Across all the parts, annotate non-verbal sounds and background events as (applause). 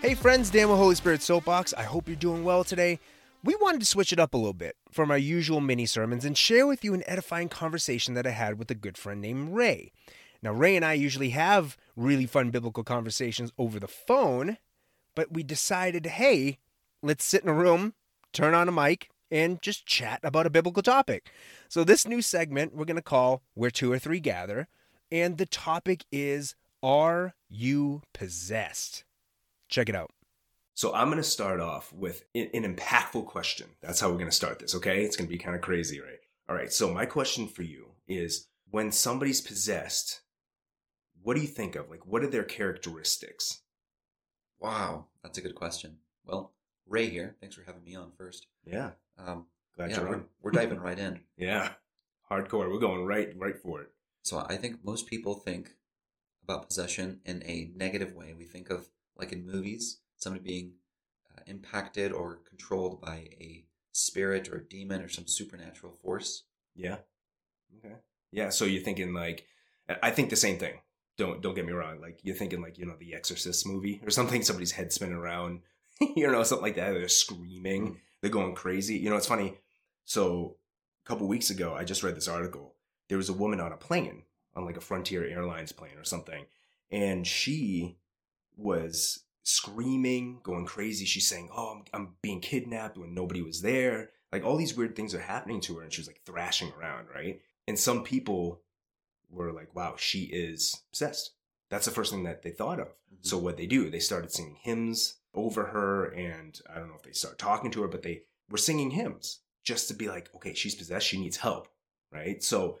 Hey friends, Dan with Holy Spirit Soapbox. I hope you're doing well today. We wanted to switch it up a little bit from our usual mini sermons and share with you an edifying conversation that I had with a good friend named Rey. Now, Rey and I usually have really fun biblical conversations over the phone, but we decided, hey, let's sit in a room, turn on a mic, and just chat about a biblical topic. So, this new segment we're going to call Where Two or Three Gather, and the topic is Are You Possessed? Check it out. So I'm going to start off with an, an impactful question. That's how we're going to start this, okay? It's going to be kind of crazy, right? All right. So my question for you is when somebody's possessed, what do you think of? Like what are their characteristics? Wow, that's a good question. Well, Rey here. Thanks for having me on first. Yeah. Um, Glad yeah, you're we're, on. we're diving right in. (laughs) Yeah. Hardcore. We're going right right for it. So I think most people think about possession in a negative way. We think of like in movies, somebody being uh, impacted or controlled by a spirit or a demon or some supernatural force. Yeah. Okay. Yeah, so you're thinking like I think the same thing. Don't don't get me wrong. Like you're thinking like, you know, the Exorcist movie or something, somebody's head spinning around, (laughs) you know, something like that. They're screaming, Mm. they're going crazy. You know, it's funny. So a couple weeks ago, I just read this article. There was a woman on a plane, on like a Frontier Airlines plane or something, and she was screaming, going crazy. She's saying, "Oh, I'm, I'm being kidnapped" when nobody was there. Like all these weird things are happening to her, and she was like thrashing around, right? And some people were like, "Wow, she is possessed." That's the first thing that they thought of. So mm-hmm. what they do, they started singing hymns over her, and I don't know if they started talking to her, but they were singing hymns just to be like, "Okay, she's possessed. She needs help." Right? So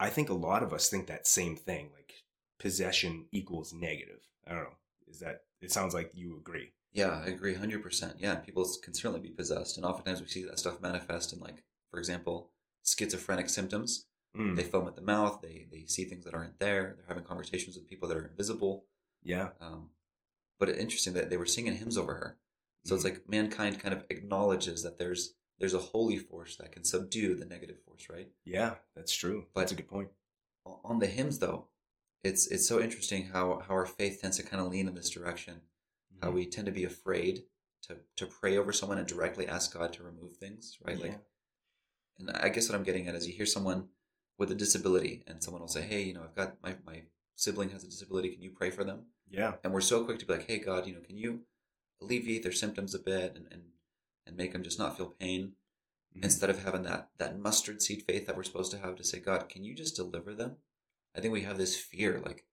I think a lot of us think that same thing, like possession equals negative. I don't know. Is that? It sounds like you agree. Yeah, I agree 100%. Yeah, people can certainly be possessed. And oftentimes we see that stuff manifest in, like, for example, schizophrenic symptoms. Mm, They foam at the mouth, they, they see things that aren't there, they're having conversations with people that are invisible. yeah. Um, but it's interesting that they were singing hymns over her. So it's like mankind kind of acknowledges that there's there's a holy force that can subdue the negative force, right? Yeah, that's true. But- That's a good point. On the hymns, though, it's it's so interesting how how our faith tends to kind of lean in this direction. How Mm-hmm. we tend to be afraid to to pray over someone and directly ask God to remove things, right? Like, Yeah. and I guess what I'm getting at is you hear someone with a disability, and someone will say, "Hey, you know, I've got my my sibling has a disability. Can you pray for them?" Yeah. and we're so quick to be like, "Hey God, you know, can you alleviate their symptoms a bit and and, and make them just not feel pain?" Mhm. Instead of having that that mustard seed faith that we're supposed to have to say, "God, can you just deliver them?" I think we have this fear, like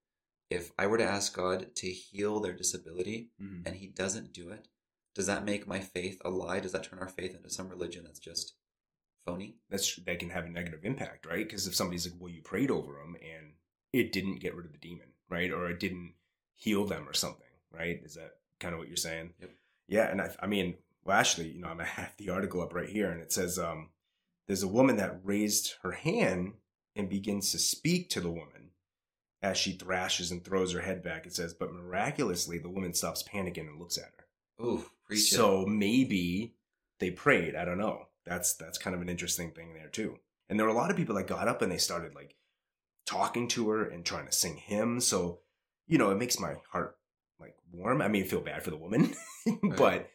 if I were to ask God to heal their disability Mhm. and He doesn't do it, does that make my faith a lie? Does that turn our faith into some religion that's just phony? That's that can have a negative impact, right? Because if somebody's like, "Well, you prayed over them and it didn't get rid of the demon, right? Or it didn't heal them or something, right? Is that kind of what you're saying? Yep. Yeah, and I, I mean, well, actually, you know, I'm gonna (laughs) have the article up right here, and it says, um, there's a woman that raised her hand and begins to speak to the woman as she thrashes and throws her head back. It says, but miraculously, the woman stops panicking and looks at her. Ooh, preach it. so maybe they prayed. I don't know. That's that's kind of an interesting thing there too. And there were a lot of people that got up and they started like talking to her and trying to sing hymns. So you know, it makes my heart like warm. I mean, I feel bad for the woman, (laughs) but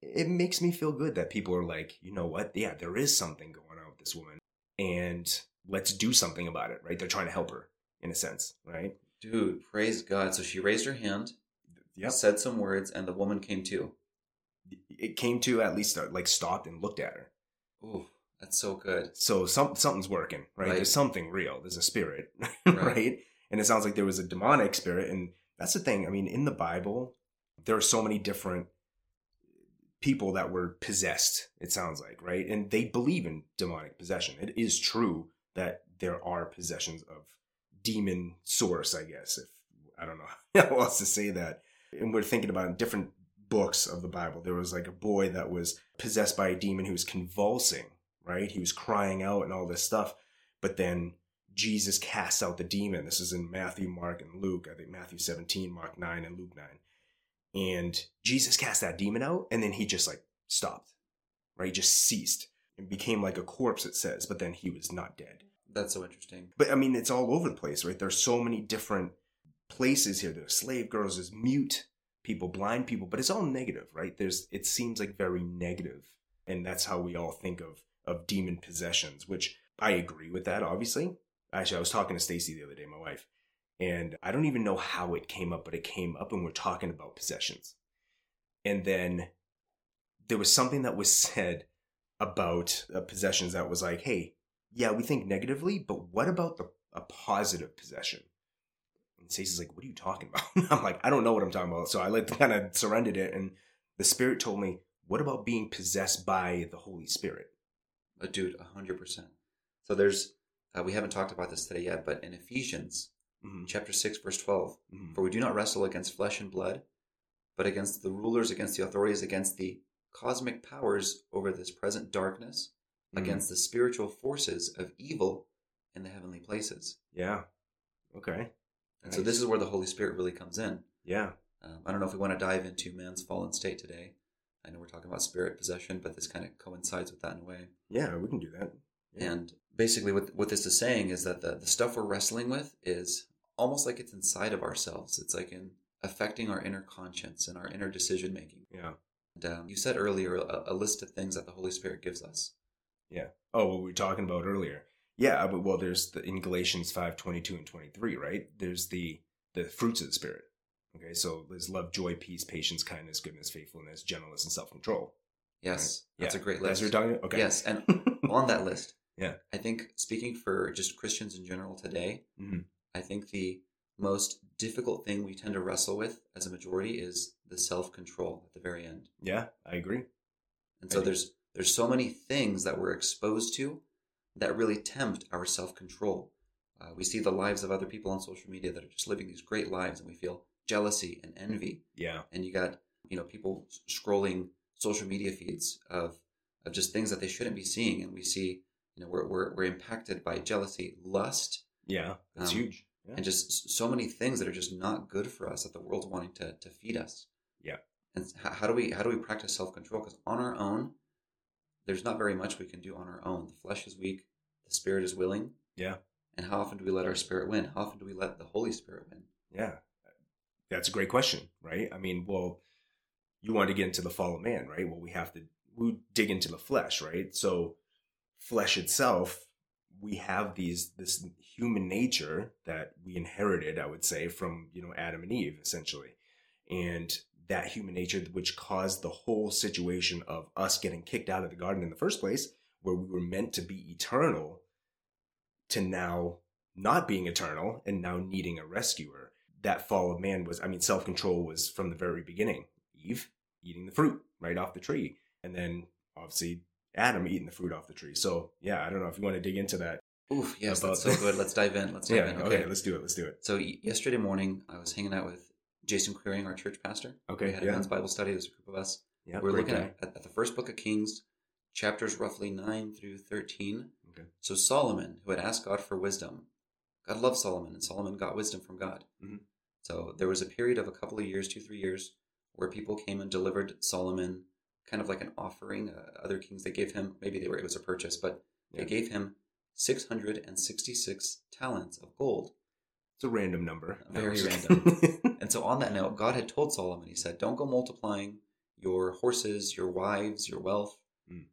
it makes me feel good that people are like, you know what? Yeah, there is something going on with this woman, and let's do something about it. Right? They're trying to help her in a sense, right? Dude, praise God. So she raised her hand, Yep. said some words, and the woman came to. It came to at least uh, like stopped and looked at her. Ooh, that's so good. So some something's working, right? Right. There's something real. There's a spirit, (laughs) Right. right. And it sounds like there was a demonic spirit, and that's the thing. I mean, in the Bible, there are so many different people that were possessed. It sounds like, right? And they believe in demonic possession. It is true that there are possessions of demon source, I guess. If I don't know (laughs) how else to say that. And we're thinking about different books of the Bible. There was like a boy that was possessed by a demon who was convulsing, right? He was crying out and all this stuff. But then Jesus casts out the demon. This is in Matthew, Mark, and Luke. I think Matthew 17, Mark 9, and Luke 9. And Jesus cast that demon out, and then he just like stopped, right? He just ceased and became like a corpse, it says, but then he was not dead. That's so interesting. But I mean, it's all over the place, right? There's so many different places here. There's slave girls, there's mute people, blind people, but it's all negative, right? There's it seems like very negative, and that's how we all think of of demon possessions, which I agree with that. Obviously, actually, I was talking to Stacy the other day, my wife, and I don't even know how it came up, but it came up, and we're talking about possessions, and then there was something that was (laughs) said about uh, possessions that was like, hey, yeah, we think negatively, but what about the a positive possession? And Stacey's like, what are you talking about? (laughs) I'm like, I don't know what I'm talking about. So I like (laughs) kind of surrendered it, and the Spirit told me, what about being possessed by the Holy Spirit? Uh, dude, hundred percent. So there's uh, we haven't talked about this today yet, but in Ephesians Mhm, chapter six, verse 12 mhm. For we do not wrestle against flesh and blood, but against the rulers, against the authorities, against the cosmic powers over this present darkness, Mhm. against the spiritual forces of evil in the heavenly places. Yeah. Okay. And so this is where the Holy Spirit really comes in. Yeah. Um, I don't know if we want to dive into man's fallen state today. I know we're talking about spirit possession, but this kind of coincides with that in a way. Yeah, we can do that. Yeah. And basically, what what this is saying is that the, the stuff we're wrestling with is almost like it's inside of ourselves. It's like in affecting our inner conscience and our inner decision making. Yeah. And um, you said earlier a, a list of things that the Holy Spirit gives us. Yeah. Oh, what we were talking about earlier. Yeah, but well, there's the in Galatians five twenty two and twenty three, right? There's the the fruits of the spirit. Okay, so there's love, joy, peace, patience, kindness, goodness, faithfulness, gentleness, and self control. Yes, Yeah. that's a great That's list. what you're talking. Okay. Yes, and (laughs) on that list, Yeah. I think speaking for just Christians in general today, Mhm. I think the most difficult thing we tend to wrestle with as a majority is the self control at the very end. Yeah, I agree. And so do. there's there's so many things that we're exposed to that really tempt our self control. Uh, we see the lives of other people on social media that are just living these great lives, and we feel jealousy and envy. Yeah. And you got you know people scrolling social media feeds of of just things that they shouldn't be seeing, and we see you know we're we're, we're impacted by jealousy, lust, Yeah. That's Um, huge. Yeah. and just so many things that are just not good for us that the world's wanting to to feed us. Yeah. And how, how do we how do we practice self control? Because on our own, there's not very much we can do on our own. The flesh is weak, the spirit is willing. Yeah. And how often do we let our spirit win? How often do we let the Holy Spirit win? Yeah. That's a great question, right? I mean, well, you want to get into the fall of man, right? Well, we have to we dig into the flesh, right? So flesh itself, we have these this human nature that we inherited, I would say, from, you know, Adam and Eve, essentially. And that human nature which caused the whole situation of us getting kicked out of the garden in the first place, where we were meant to be eternal, to now not being eternal and now needing a rescuer. That fall of man was, I mean, self control was from the very beginning. Eve eating the fruit right off the tree. And then obviously Adam eating the fruit off the tree. So, yeah, I don't know if you want to dig into that. Oof, yes, About- that's so good. Let's dive in. Let's (laughs) dive Yeah, in. okay. let's do it. Let's do it. So yesterday morning, I was hanging out with Jason Queering, our church pastor. Okay, we had a yeah. men's Bible study. There's a group of us. Yeah, we are great looking at, at the first book of Kings, chapters roughly nine through thirteen. Okay. So Solomon, who had asked God for wisdom, God loved Solomon, and Solomon got wisdom from God. Mhm. So there was a period of a couple of years, two three years, where people came and delivered Solomon kind of like an offering. Uh, other kings they gave him maybe they were it was a purchase, but Yeah. they gave him six hundred and sixty six talents of gold. It's a random number. Very random. (laughs) And so on that note, God had told Solomon, he said, Don't go multiplying your horses, your wives, your wealth. Mm.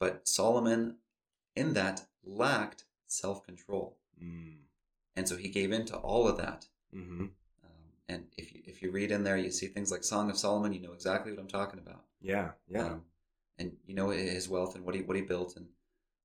But Solomon, in that, lacked self control. mm. And so he gave in to all of that. hmm Um, and if you, if you read in there, you see things like Song of Solomon, you know exactly what I'm talking about. Yeah, yeah. Um, and you know his wealth and what he what he built. And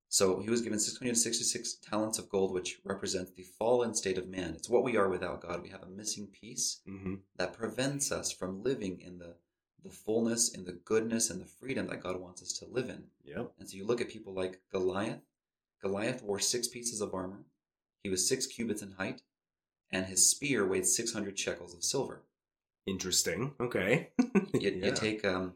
so he was given 666 talents of gold, which represents the fallen state of man. It's what we are without God. We have a missing piece hmm that prevents us from living in the the fullness in the goodness and the freedom that God wants us to live in. Yep. And so you look at people like Goliath. Goliath wore six pieces of armor. He was six cubits in height, and his spear weighed 600 shekels of silver. Interesting. Okay. (laughs) You, you take um,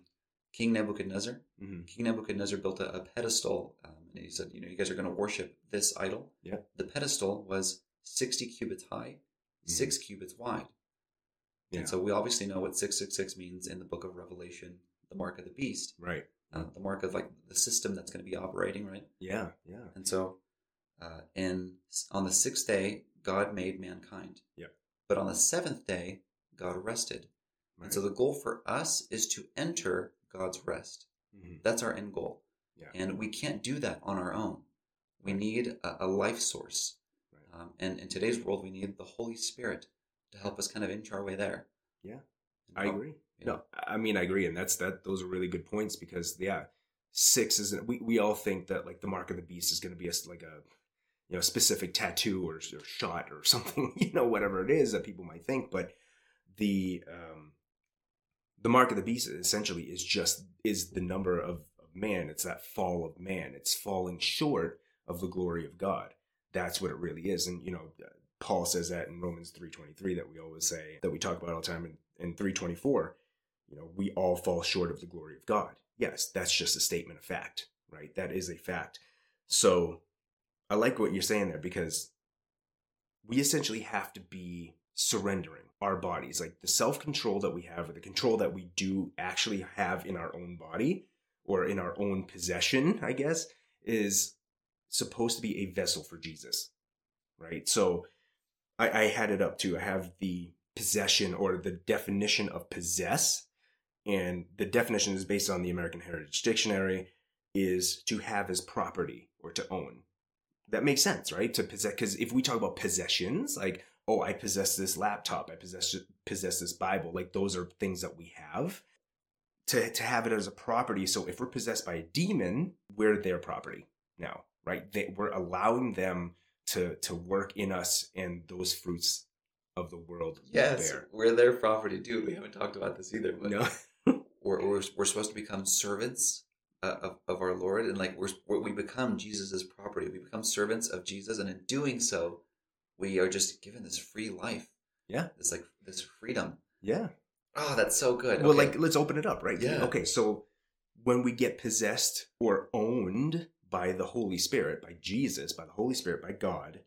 King Nebuchadnezzar. hmm King Nebuchadnezzar built a, a pedestal, um, and he said, "You know, you guys are going to worship this idol." Yeah. The pedestal was 60 cubits high, Mhm. six cubits wide. Yeah. And so we obviously know what 666 means in the book of Revelation, the mark of the beast, Right. uh, the mark of like the system that's going to be operating, right? Yeah. Yeah. And so, uh, in on the sixth day, God made mankind. Yeah. But on the seventh day, God rested. And so the goal for us is to enter God's rest. Mhm. That's our end goal. Yeah. And we can't do that on our own. We need a, a life source. Right. Um, and in today's world, we need the Holy Spirit to help us kind of inch our way there. Yeah, And I help- agree. No, I mean I agree, and that's that. Those are really good points because yeah, six isn't. We we all think that like the mark of the beast is going to be a like a you know specific tattoo or, or shot or (laughs) something. You know whatever it is that people might think, but the um the mark of the beast essentially is just is the number of, of man. It's that fall of man. It's falling short of the glory of God. That's what it really is, and you know. Paul says that in Romans 3:23 that we always say that we talk about all the time in, in 324 you know we all fall short of the glory of God. Yes, that's just a statement of fact, right? That is a fact. So I like what you're saying there because we essentially have to be surrendering our bodies like the self-control that we have or the control that we do actually have in our own body or in our own possession, I guess, is supposed to be a vessel for Jesus. Right? So I, I had it up too. I have the possession or the definition of possess. And the definition is based on the American Heritage Dictionary is to have as property or to own. That makes sense, right? To possess, because if we talk about possessions, like, oh, I possess this laptop, I possess possess this Bible, like those are things that we have. To to have it as a property. So if we're possessed by a demon, we're their property now, right? They, we're allowing them to to work in us and those fruits of the world Yes, we're their property too. We haven't talked about this either, but No. (laughs) we're, we're, we're supposed to become servants uh, of, of our Lord, and like we're, we're we become Jesus's property. We become servants of Jesus, and in doing so, we are just given this free life. Yeah. this like this freedom. yeah. Oh, that's so good. Well, Okay. like let's open it up, right? Yeah. Okay, so when we get possessed or owned by the Holy Spirit, by Jesus, by the Holy Spirit, by God,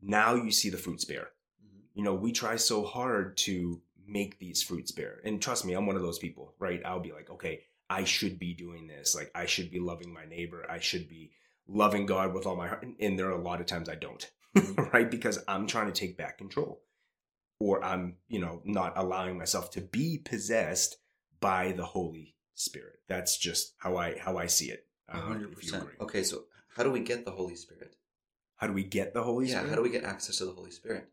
now you see the fruits bear. Mhm. You know, we try so hard to make these fruits bear. And trust me, I'm one of those people, right? I'll be like, okay, I should be doing this. Like I should be loving my neighbor. I should be loving God with all my heart. And there are a lot of times I don't. (laughs) Mhm. right? Because I'm trying to take back control. Or I'm, you know, not allowing myself to be possessed by the Holy Spirit. That's just how I how I see it. I A don't know hundred if you percent. agree. Okay, so how do we get the Holy Spirit? How do we get the Holy Spirit? yeah, Spirit? how do we get access to the Holy Spirit?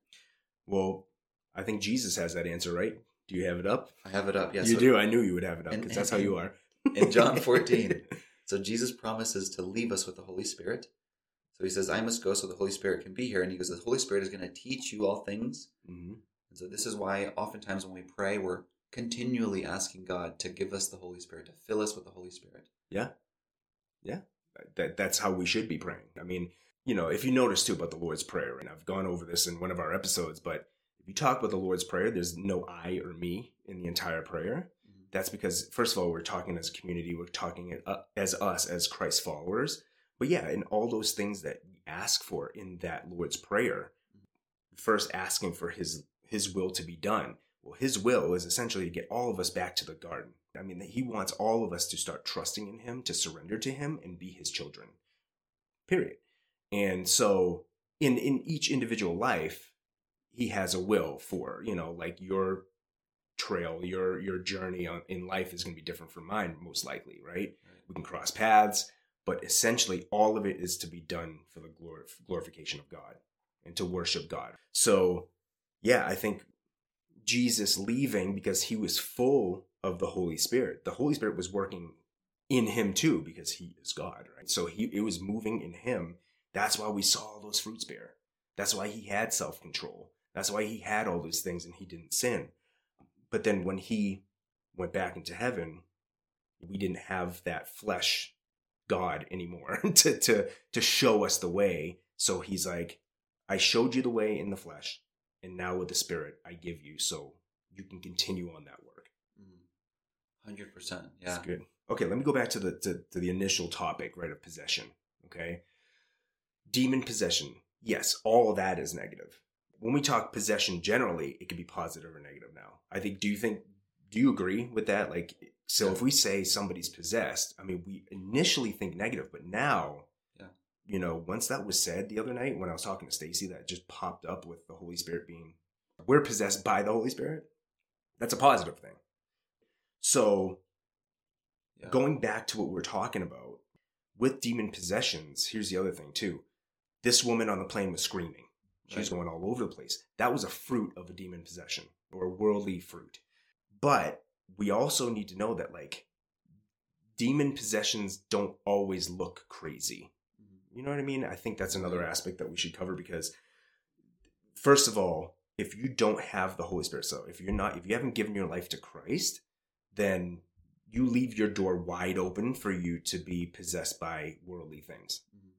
Well, I think Jesus has that answer, right? Do you have it up? I have it up. Yes. you so do. I knew you would have it up because that's how you are. in John 14. (laughs) So Jesus promises to leave us with the Holy Spirit. So he says, I must go so the Holy Spirit can be here. And he goes, The Holy Spirit is going to teach you all things. hmm And so this is why oftentimes when we pray, we're continually asking God to give us the Holy Spirit, to fill us with the Holy Spirit. Yeah, yeah. That that's how we should be praying. I mean, you know, if you notice too about the Lord's Prayer, and I've gone over this in one of our episodes, but if you talk about the Lord's Prayer, there's no I or me in the entire prayer. That's because first of all, we're talking as a community, we're talking uh, as us as Christ followers. But yeah, in all those things that we ask for in that Lord's Prayer, first asking for His His will to be done. Well, His will is essentially to get all of us back to the garden. I mean, He wants all of us to start trusting in Him, to surrender to Him, and be His children. Period. And so, in in each individual life, He has a will for you know, like your trail, your your journey on, in life is going to be different from mine, most likely, right? We can cross paths, but essentially, all of it is to be done for the glor- glorification of God and to worship God. So, yeah, I think Jesus leaving because he was full of the Holy Spirit. The Holy Spirit was working in him too because he is God, right? So he it was moving in him. That's why we saw all those fruits bear. That's why he had self-control. That's why he had all those things and he didn't sin. But then when he went back into heaven, we didn't have that flesh God anymore (laughs) to to to show us the way. So he's like, I showed you the way in the flesh, and now with the spirit I give you so you can continue on that work. Mm. Hundred percent. Yeah. That's good. Okay, let me go back to the to, to the initial topic, right, of possession. Okay. Demon possession. Yes, all that is negative. When we talk possession generally, it can be positive or negative now. I think do you think do you agree with that? Like so if we say somebody's possessed, I mean we initially think negative, but now Yeah. you know, once that was said the other night when I was talking to Stacy, that just popped up with the Holy Spirit being we're possessed by the Holy Spirit. That's a positive thing. So, Yeah. going back to what we're talking about with demon possessions, here's the other thing too. This woman on the plane was screaming. She was Right. going all over the place. That was a fruit of a demon possession or a worldly fruit. But we also need to know that like demon possessions don't always look crazy. Mhm. You know what I mean? I think that's another aspect that we should cover because first of all, if you don't have the Holy Spirit, so if you're not if you haven't given your life to Christ, then you leave your door wide open for you to be possessed by worldly things. Mhm.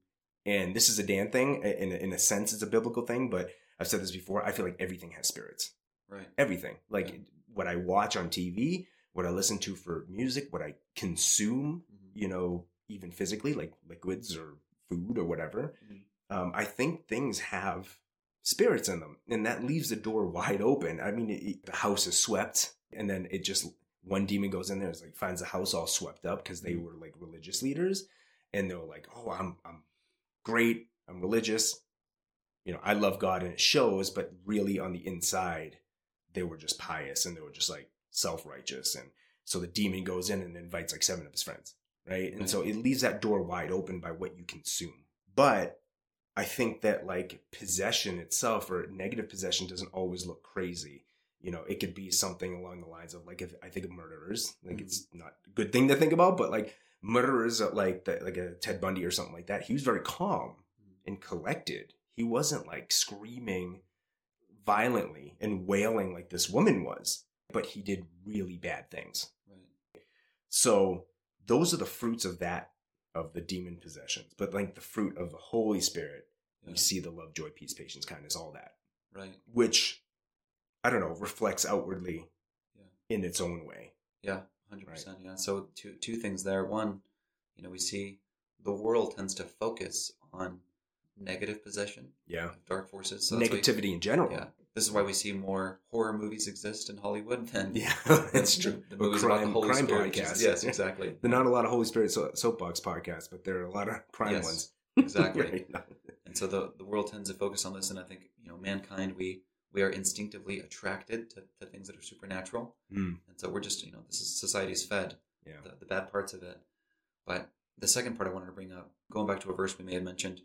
And this is a Dan thing. In, in a sense, it's a biblical thing, but I've said this before. I feel like everything has spirits. Right. Everything. Like Yeah. What I watch on TV, what I listen to for music, what I consume, Mhm. you know, even physically, like liquids or food or whatever. Mhm. Um, I think things have spirits in them, and that leaves the door wide open. I mean, it, the house is swept, and then it just one demon goes in there, it's like finds the house all swept up because they Mhm. were like religious leaders, and they're like, "Oh, I'm I'm great, I'm religious, you know, I love God, and it shows." But really, on the inside, they were just pious, and they were just like self righteous, and so the demon goes in and invites like seven of his friends, right? And Right. so it leaves that door wide open by what you consume. But I think that like possession itself or negative possession doesn't always look crazy. You know, it could be something along the lines of like if I think of murderers, like Mhm. it's not a good thing to think about, but like murderers like that, like a Ted Bundy or something like that. He was very calm and collected. He wasn't like screaming violently and wailing like this woman was, but he did really bad things. Right. So those are the fruits of that of the demon possessions. But like the fruit of the Holy Spirit, Yeah. we see the love, joy, peace, patience, kindness, all that, Right. which I don't know reflects outwardly Yeah. in its own way. Yeah, hundred percent. Yeah. So two two things there. One, you know, we see the world tends to focus on negative possession Yeah, dark forces. So negativity in general. yeah. This is why we see more horror movies exist in Hollywood than (laughs) yeah, that's true. The Or movies about the crime, Holy crime Spirit. is- podcasts. Yes, exactly. (laughs) There are not a lot of Holy Spirit so- soapbox podcasts, but there are a lot of crime Yes, ones. (laughs) Exactly. Right. And so the, the world tends to focus on this, and I think you know mankind we we are instinctively attracted to, to things that are supernatural, Mm, and so we're just you know this is society's fed yeah. the, the bad parts of it. But the second part I wanted to bring up, going back to a verse we may have mentioned,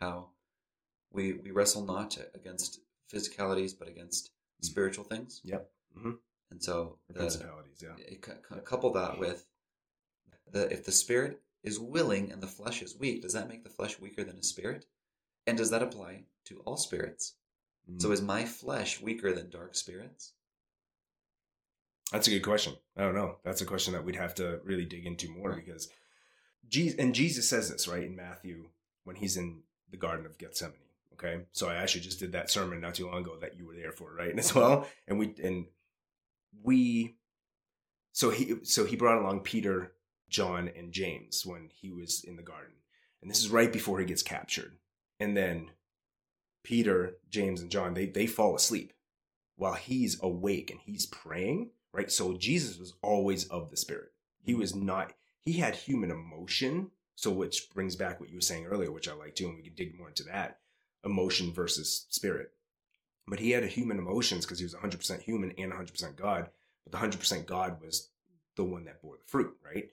how we we wrestle not against physicalities but against Mhm. spiritual things. Yep. Mhm. And so The principalities. Yeah. it cou- cou- couple that with the if the spirit is willing and the flesh is weak, does that make the flesh weaker than a spirit? And does that apply to all spirits? So Mm. is my flesh weaker than dark spirits? That's a good question. I don't know. That's a question that we'd have to really dig into more Right. because Jesus and Jesus says this right in Matthew when he's in the Garden of Gethsemane. Okay, so I actually just did that sermon not too long ago that you were there for, right? (laughs) As well, and we and we, so he so he brought along Peter, John, and James when he was in the garden, and this is right before he gets captured, and then Peter, James, and John they they fall asleep while he's awake and he's praying, right? So Jesus was always of the Spirit. He was mm-hmm. not, he had human emotion. So, which brings back what you were saying earlier, which I like too, and we can dig more into that emotion versus spirit. But he had a human emotions because he was 100% human and 100% God. But the 100% God was the one that bore the fruit, right?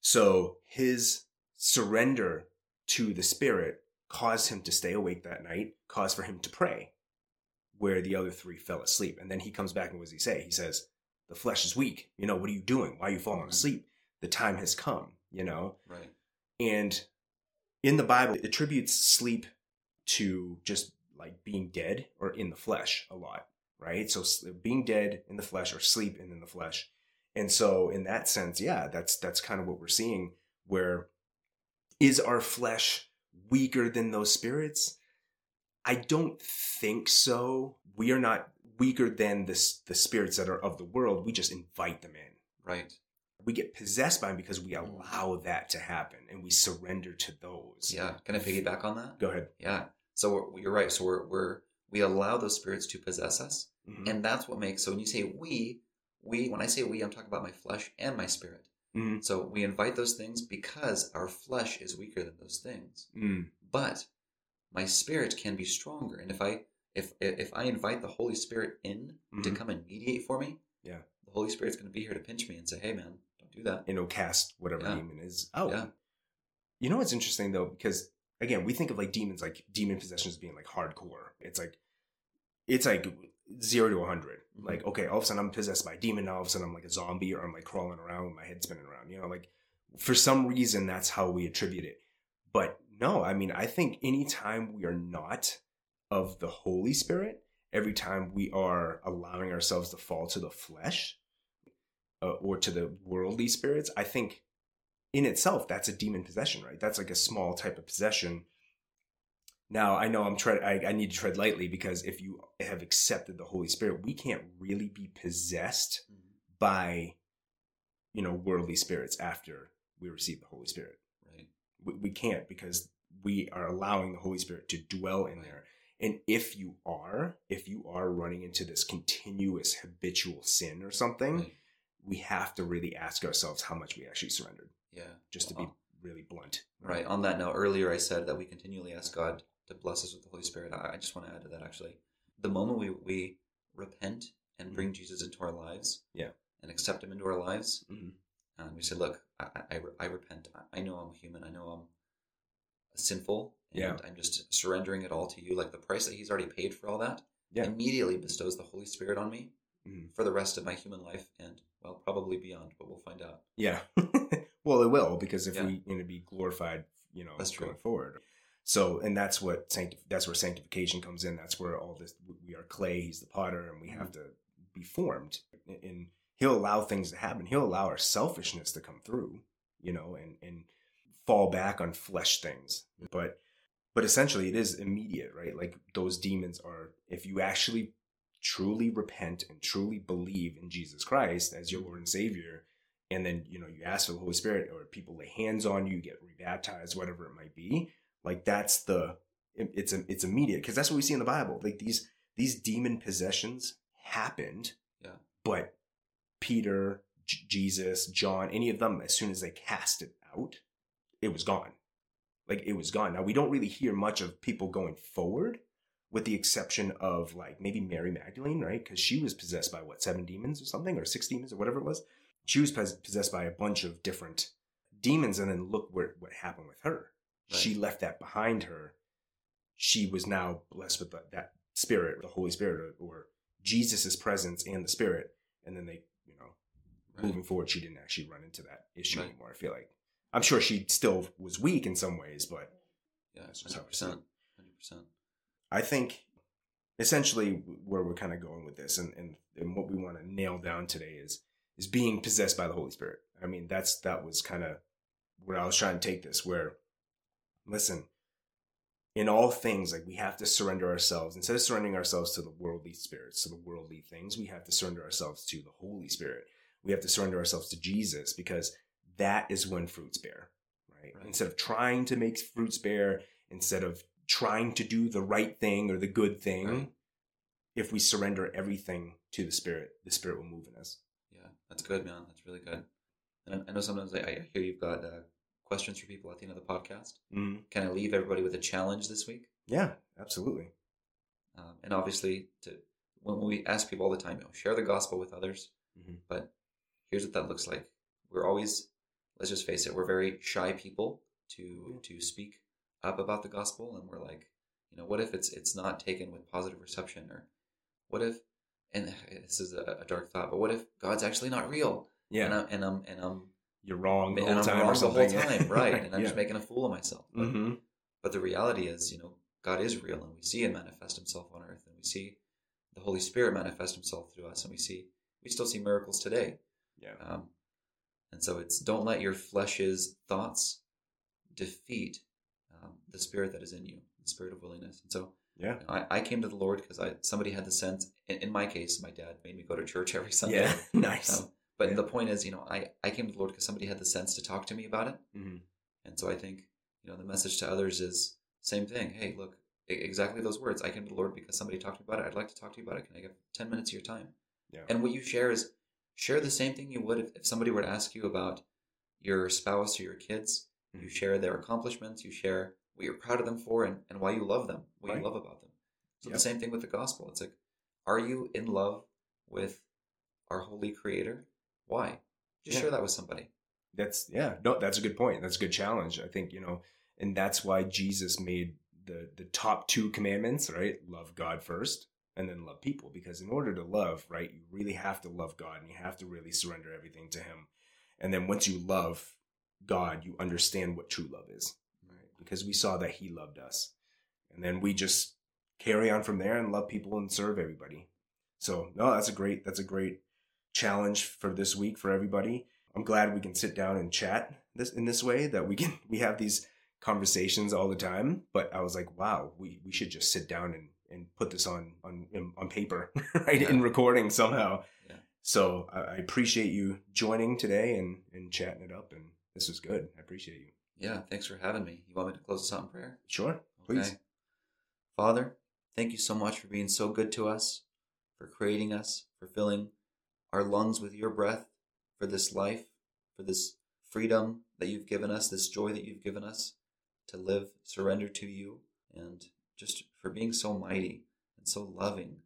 So, his surrender to the Spirit caused him to stay awake that night, caused for him to pray where the other three fell asleep. And then he comes back and what does he say? He says, The flesh is weak. You know, what are you doing? Why are you falling Mhm. asleep? The time has come, you know? Right. And in the Bible, it attributes sleep to just like being dead or in the flesh a lot, right? So being dead in the flesh or sleep and in the flesh. And so in that sense, yeah, that's that's kind of what we're seeing where is our flesh weaker than those spirits? I don't think so. We are not weaker than the, the spirits that are of the world. We just invite them in. Right. We get possessed by them because we mm. allow that to happen and we surrender to those. Yeah. Can I piggyback on that? Go ahead. Yeah. So we're, you're right. So we're, we're we allow those spirits to possess us, Mhm. and that's what makes. So when you say we, we when I say we, I'm talking about my flesh and my spirit. Mhm. So we invite those things because our flesh is weaker than those things. Mm. But my spirit can be stronger, and if I if if I invite the Holy Spirit in to Mhm. come and mediate for me, Yeah. The Holy Spirit's going to be here to pinch me and say, "Hey, man, don't do that." and it'll cast whatever Yeah. demon is out. Yeah. You know what's interesting though, because again, we think of like demons like demon possessions being like hardcore. It's like it's like zero to 100 Mhm. Like, okay, all of a sudden I'm possessed by a demon. Now all of a sudden I'm like a zombie or I'm like crawling around with my head spinning around. You know, like for some reason that's how we attribute it. But no, I mean, I think anytime we are not of the Holy Spirit, every time we are allowing ourselves to fall to the flesh uh, or to the worldly spirits, I think in itself that's a demon possession, right? That's like a small type of possession. Now I know I'm tread. I, I need to tread lightly because if you have accepted the Holy Spirit, we can't really be possessed Mhm. by, you know, worldly spirits after we receive the Holy Spirit. Right. We, we can't because we are allowing the Holy Spirit to dwell in there. And if you are, if you are running into this continuous habitual sin or something, Right. we have to really ask ourselves how much we actually surrendered, Yeah. just to be really blunt. Right. On that note, earlier I said that we continually ask God to bless us with the Holy Spirit. I I just want to add to that actually. The moment we, we repent and bring Jesus into our lives Mm-hmm. Yeah. and accept him into our lives, Mhm. and we say, Look, I, I, I- repent. I- I know I'm human. I know I'm sinful. And Yeah. I'm just surrendering it all to you. Like the price that he's already paid for all that Yeah. immediately bestows the Holy Spirit on me Mhm. for the rest of my human life and, well, probably beyond, but we'll find out. Yeah. (laughs) well, it will because if Yeah. we going to be glorified, you know, That's true. going forward. So, and that's what sanctif- that's where sanctification comes in. That's where all this we are clay, he's the potter, and we have Mm-hmm. to be formed. And he'll allow things to happen. He'll allow our selfishness to come through, you know, and and fall back on flesh things. But but essentially, it is immediate, right? Like those demons are. If you actually truly repent and truly believe in Jesus Christ as your Lord and Savior, and then you know you ask for the Holy Spirit, or people lay hands on you, get rebaptized, whatever it might be. Like that's the it- it's it's immediate because that's what we see in the Bible. Like these these demon possessions happened, Yeah. but Peter, J- Jesus, John, any of them, as soon as they cast it out, it was gone. Like it was gone. Now we don't really hear much of people going forward, with the exception of like maybe Mary Magdalene, right? Because she was possessed by what seven demons or something, or six demons or whatever it was. She was possessed by a bunch of different demons, and then look where what happened with her. She left that behind her. She was now blessed with the, that spirit, the Holy Spirit, or, or Jesus' presence and the Spirit, and then they, you know, Right. moving forward, she didn't actually run into that issue Right. anymore. I feel like I'm sure she still was weak in some ways, but Yeah, That's just how I hundred see it. percent, hundred percent. I think essentially where we're kind of going with this and, and, and what we want to nail down today is is being possessed by the Holy Spirit. I mean, that's that was kind of where I was trying to take this, where listen, in all things, like we have to surrender ourselves. Instead of surrendering ourselves to the worldly spirits, to the worldly things, we have to surrender ourselves to the Holy Spirit. We have to surrender ourselves to Jesus because that is when fruits bear. Right? Right. Instead of trying to make fruits bear, instead of trying to do the right thing or the good thing, Right. if we surrender everything to the Spirit, the Spirit will move in us. Yeah, that's good, man. That's really good. And I know sometimes I, I hear you've got uh, questions for people at the end of the podcast. Mm-hmm. Can I leave everybody with a challenge this week? Yeah, absolutely. Um, and obviously, to when we ask people all the time, you know, share the gospel with others. Mhm. But here's what that looks like. We're always, let's just face it, we're very shy people to to speak up about the gospel, and we're like, you know, what if it's it's not taken with positive reception, or what if, and this is a, a dark thought, but what if God's actually not real? Yeah, and I'm and I'm and I'm you're wrong the whole time wrong or the whole time, (laughs) right? And I'm just making a fool of myself. But, hmm but the reality is, you know, God is real, and we see Him manifest Himself on earth, and we see the Holy Spirit manifest Himself through us, and we see we still see miracles today. Yeah. Um, and so it's don't let your flesh's thoughts defeat um, the Spirit that is in you, the Spirit of willingness. And so Yeah. I, I came to the Lord because I somebody had the sense. In, in my case, my dad made me go to church every Sunday. Yeah. (laughs) nice. Um, but Yeah. the point is, you know, I, I came to the Lord because somebody had the sense to talk to me about it. hmm And so I think, you know, the message to others is same thing. Hey, look, exactly those words. I came to the Lord because somebody talked to me about it. I'd like to talk to you about it. Can I get 10 minutes of your time? Yeah. And what you share is share the same thing you would if, if somebody were to ask you about your spouse or your kids. You Mhm. share their accomplishments. You share what you're proud of them for and, and why you love them, what Right. you love about them. So Yep. the same thing with the gospel. It's like, are you in love with our holy creator? Why? Just Yeah. share that with somebody. That's yeah, no, that's a good point. That's a good challenge. I think, you know, and that's why Jesus made the the top two commandments, right? Love God first and then love people because in order to love, right, you really have to love God and you have to really surrender everything to him. And then once you love God, you understand what true love is? Because we saw that he loved us. And then we just carry on from there and love people and serve everybody. So, no, that's a great that's a great challenge for this week for everybody. I'm glad we can sit down and chat this in this way that we can (laughs) we have these conversations all the time. But I was like, wow, we, we should just sit down and, and put this on on on paper, (laughs) right? In recording somehow. Yeah. So I, I appreciate you joining today and and chatting it up. And this was good. I appreciate you. Yeah, thanks for having me. You want me to close us out in prayer? Sure, please. Okay. Father, thank you so much for being so good to us, for creating us, for filling our lungs with your breath, for this life, for this freedom that you've given us, this joy that you've given us to live surrender to you, and just for being so mighty and so loving.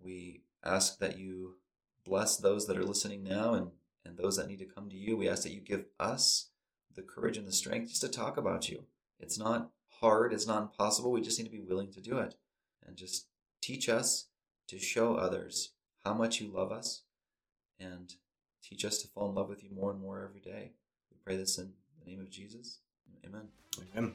We ask that you bless those that are listening now and, and those that need to come to you. We ask that you give us the courage and the strength just to talk about you. It's not hard, it's not impossible. We just need to be willing to do it and just teach us to show others how much you love us and teach us to fall in love with you more and more every day. We pray this in the name of Jesus. Amen. Amen.